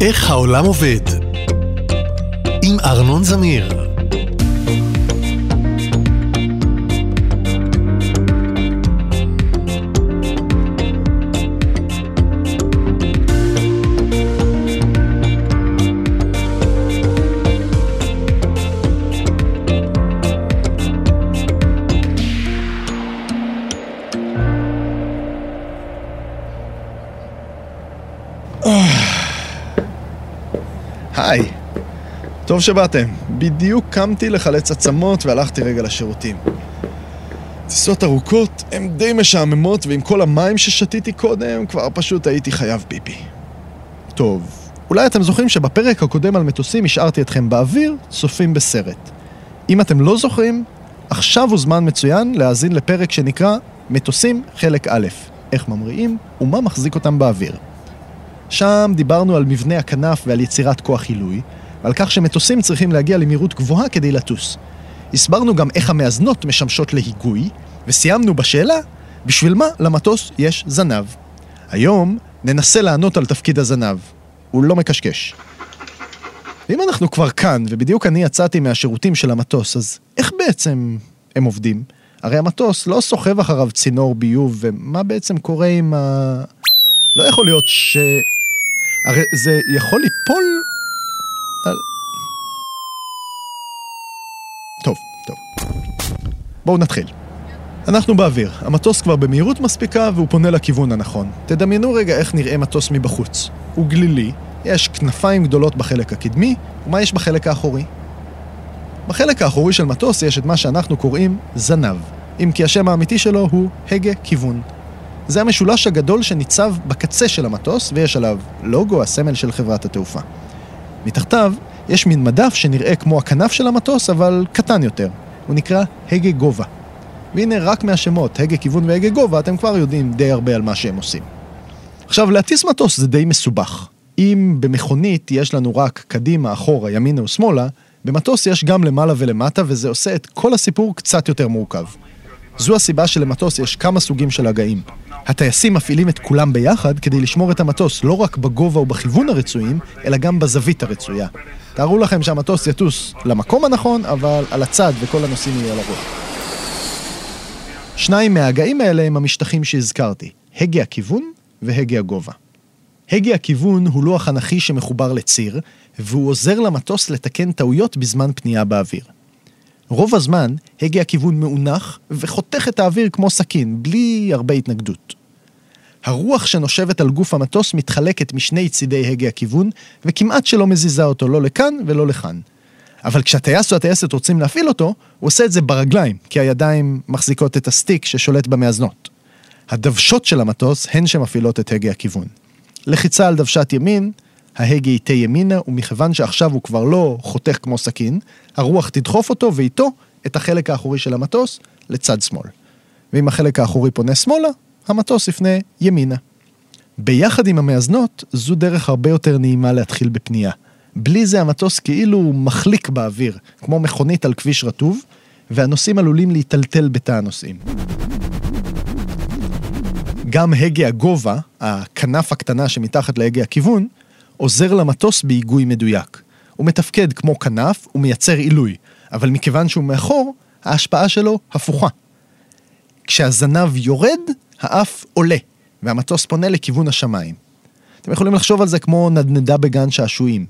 איך העולם עובד? עם ארנון זמיר. היי, טוב שבאתם. בדיוק קמתי לחלץ עצמות והלכתי רגע לשירותים. טיסות ארוכות הן די משעממות, ועם כל המים ששתיתי קודם, כבר פשוט הייתי חייב פיפי. טוב, אולי אתם זוכרים שבפרק הקודם על מטוסים השארתי אתכם באוויר, צופים בסרט. אם אתם לא זוכרים, עכשיו הוא זמן מצוין להאזין לפרק שנקרא מטוסים חלק א', איך ממריאים ומה מחזיק אותם באוויר. שם דיברנו על מבנה הכנף ועל יצירת כוח עילוי, ועל כך שמטוסים צריכים להגיע למהירות גבוהה כדי לטוס. הסברנו גם איך המאזנות משמשות להיגוי, וסיימנו בשאלה, בשביל מה למטוס יש זנב? היום ננסה לענות על תפקיד הזנב. הוא לא מקשקש. ואם אנחנו כבר כאן, ובדיוק אני יצאתי מהשירותים של המטוס, אז איך בעצם הם עובדים? הרי המטוס לא סוחב אחריו צינור ביוב, ומה בעצם קורה עם ה... לא יכול להיות ש... הרי זה יכול ליפול על... טוב, טוב. בואו נתחיל. אנחנו באוויר, המטוס כבר במהירות מספיקה והוא פונה לכיוון הנכון. תדמיינו רגע איך נראה מטוס מבחוץ. הוא גלילי, יש כנפיים גדולות בחלק הקדמי, ומה יש בחלק האחורי? בחלק האחורי של מטוס יש את מה שאנחנו קוראים זנב, אם כי השם האמיתי שלו הוא הגה כיוון. זה המשולש הגדול שניצב בקצה של המטוס, ויש עליו לוגו, הסמל של חברת התעופה. מתחתיו יש מין מדף שנראה כמו הכנף של המטוס, אבל קטן יותר. הוא נקרא הגה גובה. והנה רק מהשמות, הגה כיוון והגה גובה, אתם כבר יודעים די הרבה על מה שהם עושים. עכשיו, להטיס מטוס זה די מסובך. אם במכונית יש לנו רק קדימה, אחורה, ימינה ושמאלה, במטוס יש גם למעלה ולמטה, וזה עושה את כל הסיפור קצת יותר מורכב. זו הסיבה שלמטוס יש כמה סוגים של הגאים. הטייסים מפעילים את כולם ביחד כדי לשמור את המטוס לא רק בגובה ובכיוון הרצויים, אלא גם בזווית הרצויה. תארו לכם שהמטוס יטוס למקום הנכון, אבל על הצד וכל הנושאים יהיו על הראש. שניים מההגאים האלה הם המשטחים שהזכרתי, הגה הכיוון והגה הגובה. הגה הכיוון הוא לוח אנכי שמחובר לציר, והוא עוזר למטוס לתקן טעויות בזמן פנייה באוויר. רוב הזמן, הגה הכיוון מאונח וחותך את האוויר כמו סכין, בלי הרבה התנגדות. הרוח שנושבת על גוף המטוס מתחלקת משני צידי הגה הכיוון, וכמעט שלא מזיזה אותו לא לכאן ולא לכאן. אבל כשהטייס או הטייסת רוצים להפעיל אותו, הוא עושה את זה ברגליים, כי הידיים מחזיקות את הסטיק ששולט במאזנות. הדוושות של המטוס הן שמפעילות את הגה הכיוון. לחיצה על דוושת ימין, ההגה ייטה ימינה, ומכיוון שעכשיו הוא כבר לא חותך כמו סכין, הרוח תדחוף אותו ואיתו את החלק האחורי של המטוס לצד שמאל. ואם החלק האחורי פונה שמאלה, המטוס יפנה ימינה. ביחד עם המאזנות, זו דרך הרבה יותר נעימה להתחיל בפנייה. בלי זה המטוס כאילו מחליק באוויר, כמו מכונית על כביש רטוב, והנוסעים עלולים להיטלטל בתא הנוסעים. גם הגה הגובה, הכנף הקטנה שמתחת להגה הכיוון, עוזר למטוס בהיגוי מדויק. הוא מתפקד כמו כנף, הוא מייצר עילוי, אבל מכיוון שהוא מאחור, ההשפעה שלו הפוכה. כשהזנב יורד, האף עולה, והמטוס פונה לכיוון השמיים. אתם יכולים לחשוב על זה כמו נדנדה בגן שעשועים.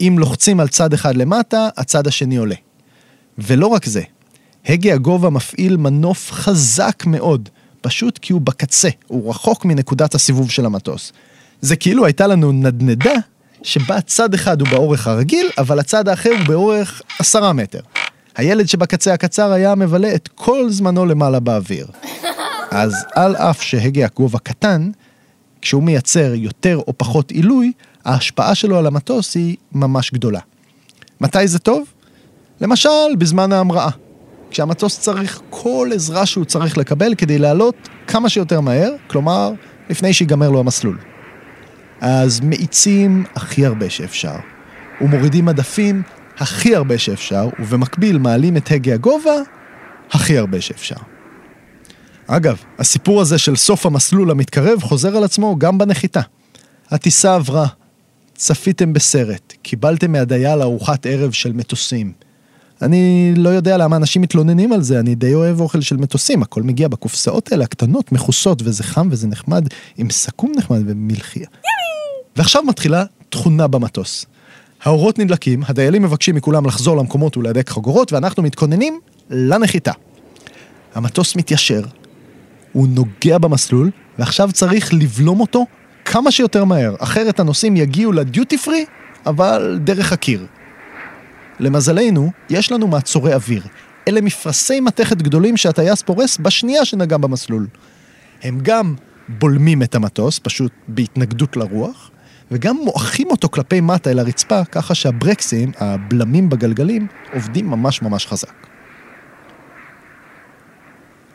אם לוחצים על צד אחד למטה, הצד השני עולה. ולא רק זה, הגה הגובה מפעיל מנוף חזק מאוד, פשוט כי הוא בקצה, הוא רחוק מנקודת הסיבוב של המטוס. זה כאילו הייתה לנו נדנדה שבה צד אחד הוא באורך הרגיל, אבל הצד האחר הוא באורך עשרה מטר. הילד שבקצה הקצר היה מבלה את כל זמנו למעלה באוויר. אז על אף שהגה הגובה קטן, כשהוא מייצר יותר או פחות עילוי, ההשפעה שלו על המטוס היא ממש גדולה. מתי זה טוב? למשל, בזמן ההמראה. כשהמטוס צריך כל עזרה שהוא צריך לקבל כדי לעלות כמה שיותר מהר, כלומר, לפני שיגמר לו המסלול. אז מאיצים הכי הרבה שאפשר, ומורידים מדפים הכי הרבה שאפשר, ובמקביל מעלים את הגה הגובה הכי הרבה שאפשר. אגב, הסיפור הזה של סוף המסלול המתקרב חוזר על עצמו גם בנחיתה. הטיסה עברה, צפיתם בסרט, קיבלתם מהדייל ארוחת ערב של מטוסים. אני לא יודע למה אנשים מתלוננים על זה, אני די אוהב אוכל של מטוסים, הכל מגיע בקופסאות האלה הקטנות, מכוסות, וזה חם וזה נחמד, עם סכו"ם נחמד ומלחייה. ועכשיו מתחילה תכונה במטוס. האורות נדלקים, הדיילים מבקשים מכולם לחזור למקומות ולהדק חגורות, ואנחנו מתכוננים לנחיתה. המטוס מתיישר, הוא נוגע במסלול, ועכשיו צריך לבלום אותו כמה שיותר מהר, אחרת הנוסעים יגיעו לדיוטי פרי, אבל דרך הקיר. למזלנו, יש לנו מעצורי אוויר. אלה מפרשי מתכת גדולים שהטייס פורס בשנייה שנגע במסלול. הם גם בולמים את המטוס, פשוט בהתנגדות לרוח, וגם מועכים אותו כלפי מטה אל הרצפה, ככה שהברקסים, הבלמים בגלגלים, עובדים ממש ממש חזק.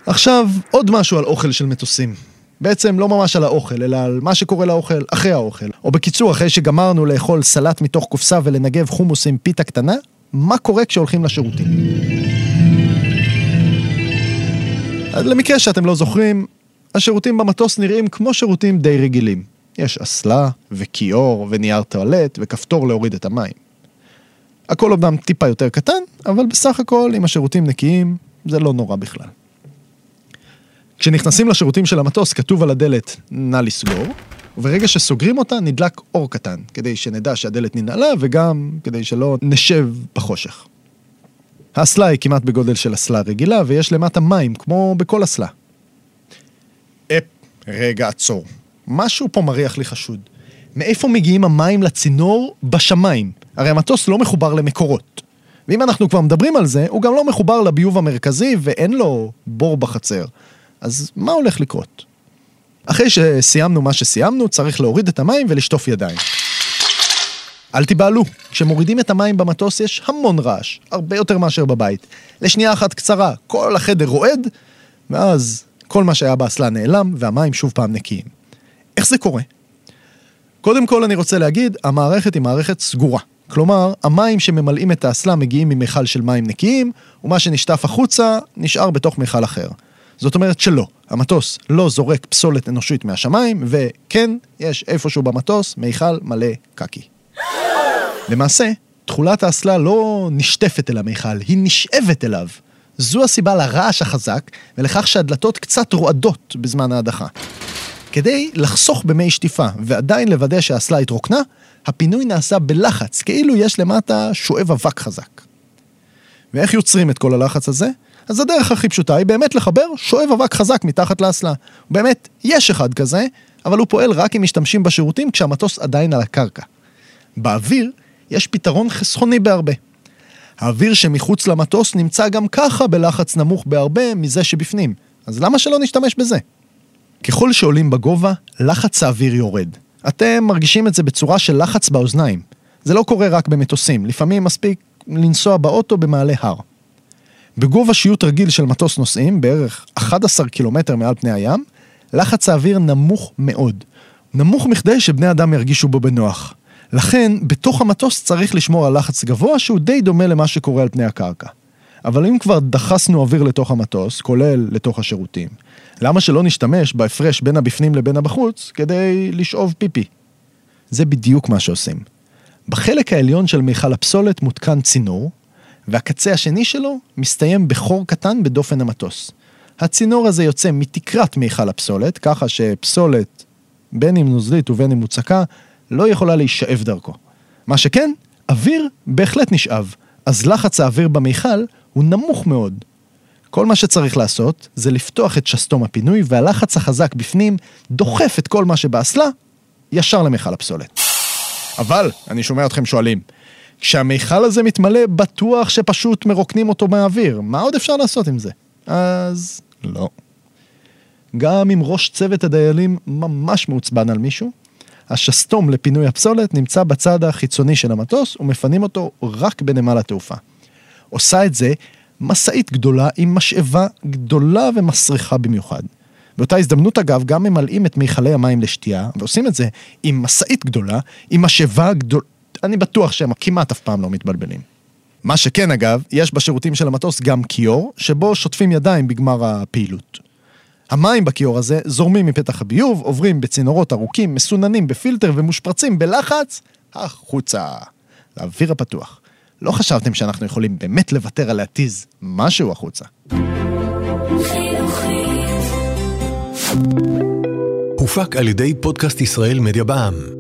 עכשיו, עוד משהו על אוכל של מטוסים. בעצם לא ממש על האוכל, אלא על מה שקורה לאוכל אחרי האוכל. או בקיצור, אחרי שגמרנו לאכול סלט מתוך קופסה ולנגב חומוס עם פיתה קטנה, מה קורה כשהולכים לשירותים. אז למקרה שאתם לא זוכרים, השירותים במטוס נראים כמו שירותים די רגילים. יש אסלה, וכיור, ונייר טואלט, וכפתור להוריד את המים. הכל אומנם טיפה יותר קטן, אבל בסך הכל, אם השירותים נקיים, זה לא נורא בכלל. כשנכנסים לשירותים של המטוס, כתוב על הדלת, נא לסגור, וברגע שסוגרים אותה, נדלק אור קטן, כדי שנדע שהדלת ננעלה, וגם כדי שלא נשב בחושך. האסלה היא כמעט בגודל של אסלה רגילה, ויש למטה מים, כמו בכל אסלה. אפ, רגע, עצור. משהו פה מריח לי חשוד. מאיפה מגיעים המים לצינור בשמיים? הרי המטוס לא מחובר למקורות. ואם אנחנו כבר מדברים על זה, הוא גם לא מחובר לביוב המרכזי ואין לו בור בחצר. אז מה הולך לקרות? אחרי שסיימנו מה שסיימנו, צריך להוריד את המים ולשטוף ידיים. אל תיבהלו, כשמורידים את המים במטוס יש המון רעש, הרבה יותר מאשר בבית. לשנייה אחת קצרה, כל החדר רועד, ואז כל מה שהיה באסלה נעלם, והמים שוב פעם נקיים. איך זה קורה? קודם כל אני רוצה להגיד, המערכת היא מערכת סגורה. כלומר, המים שממלאים את האסלה מגיעים ממכל של מים נקיים, ומה שנשטף החוצה נשאר בתוך מכל אחר. זאת אומרת שלא, המטוס לא זורק פסולת אנושית מהשמיים, וכן, יש איפשהו במטוס מיכל מלא קקי. למעשה, תכולת האסלה לא נשטפת אל המיכל, היא נשאבת אליו. זו הסיבה לרעש החזק ולכך שהדלתות קצת רועדות בזמן ההדחה. כדי לחסוך במי שטיפה ועדיין לוודא שהאסלה התרוקנה, הפינוי נעשה בלחץ, כאילו יש למטה שואב אבק חזק. ואיך יוצרים את כל הלחץ הזה? אז הדרך הכי פשוטה היא באמת לחבר שואב אבק חזק מתחת לאסלה. באמת, יש אחד כזה, אבל הוא פועל רק אם משתמשים בשירותים כשהמטוס עדיין על הקרקע. באוויר יש פתרון חסכוני בהרבה. האוויר שמחוץ למטוס נמצא גם ככה בלחץ נמוך בהרבה מזה שבפנים, אז למה שלא נשתמש בזה? ככל שעולים בגובה, לחץ האוויר יורד. אתם מרגישים את זה בצורה של לחץ באוזניים. זה לא קורה רק במטוסים, לפעמים מספיק לנסוע באוטו במעלה הר. בגובה שיוט רגיל של מטוס נוסעים, בערך 11 קילומטר מעל פני הים, לחץ האוויר נמוך מאוד. נמוך מכדי שבני אדם ירגישו בו בנוח. לכן, בתוך המטוס צריך לשמור על לחץ גבוה שהוא די דומה למה שקורה על פני הקרקע. אבל אם כבר דחסנו אוויר לתוך המטוס, כולל לתוך השירותים, למה שלא נשתמש בהפרש בין הבפנים לבין הבחוץ כדי לשאוב פיפי? זה בדיוק מה שעושים. בחלק העליון של מיכל הפסולת מותקן צינור, והקצה השני שלו מסתיים בחור קטן בדופן המטוס. הצינור הזה יוצא מתקרת מיכל הפסולת, ככה שפסולת, בין אם נוזלית ובין אם מוצקה, לא יכולה להישאב דרכו. מה שכן, אוויר בהחלט נשאב, אז לחץ האוויר במיכל הוא נמוך מאוד. כל מה שצריך לעשות זה לפתוח את שסתום הפינוי והלחץ החזק בפנים דוחף את כל מה שבאסלה ישר למיכל הפסולת. אבל, אני שומע אתכם שואלים, כשהמיכל הזה מתמלא, בטוח שפשוט מרוקנים אותו מהאוויר. מה עוד אפשר לעשות עם זה? אז לא. גם אם ראש צוות הדיילים ממש מעוצבן על מישהו, השסתום לפינוי הפסולת נמצא בצד החיצוני של המטוס ומפנים אותו רק בנמל התעופה. עושה את זה משאית גדולה עם משאבה גדולה ומסריחה במיוחד. באותה הזדמנות אגב, גם ממלאים את מיכלי המים לשתייה, ועושים את זה עם משאית גדולה, עם משאבה גדולה, אני בטוח שהם כמעט אף פעם לא מתבלבלים. מה שכן אגב, יש בשירותים של המטוס גם כיור, שבו שוטפים ידיים בגמר הפעילות. המים בכיור הזה זורמים מפתח הביוב, עוברים בצינורות ארוכים, מסוננים בפילטר ומושפרצים בלחץ החוצה, לאוויר הפתוח. לא חשבתם שאנחנו יכולים באמת לוותר על להתיז משהו החוצה. הופק על ידי פודקאסט ישראל מדיה בע"מ.